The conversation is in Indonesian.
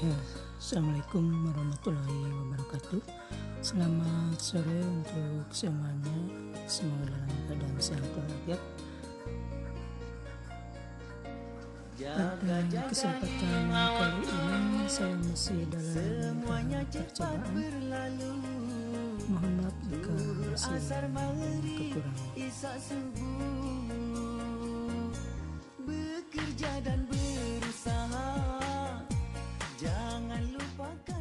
Ya, Assalamualaikum warahmatullahi wabarakatuh. Selamat sore untuk semuanya. Semoga dalam keadaan sehat walafiat. Pada kesempatan kali ini saya masih dalam percobaan Mohon maaf jika masih kekurangan jangan lupakan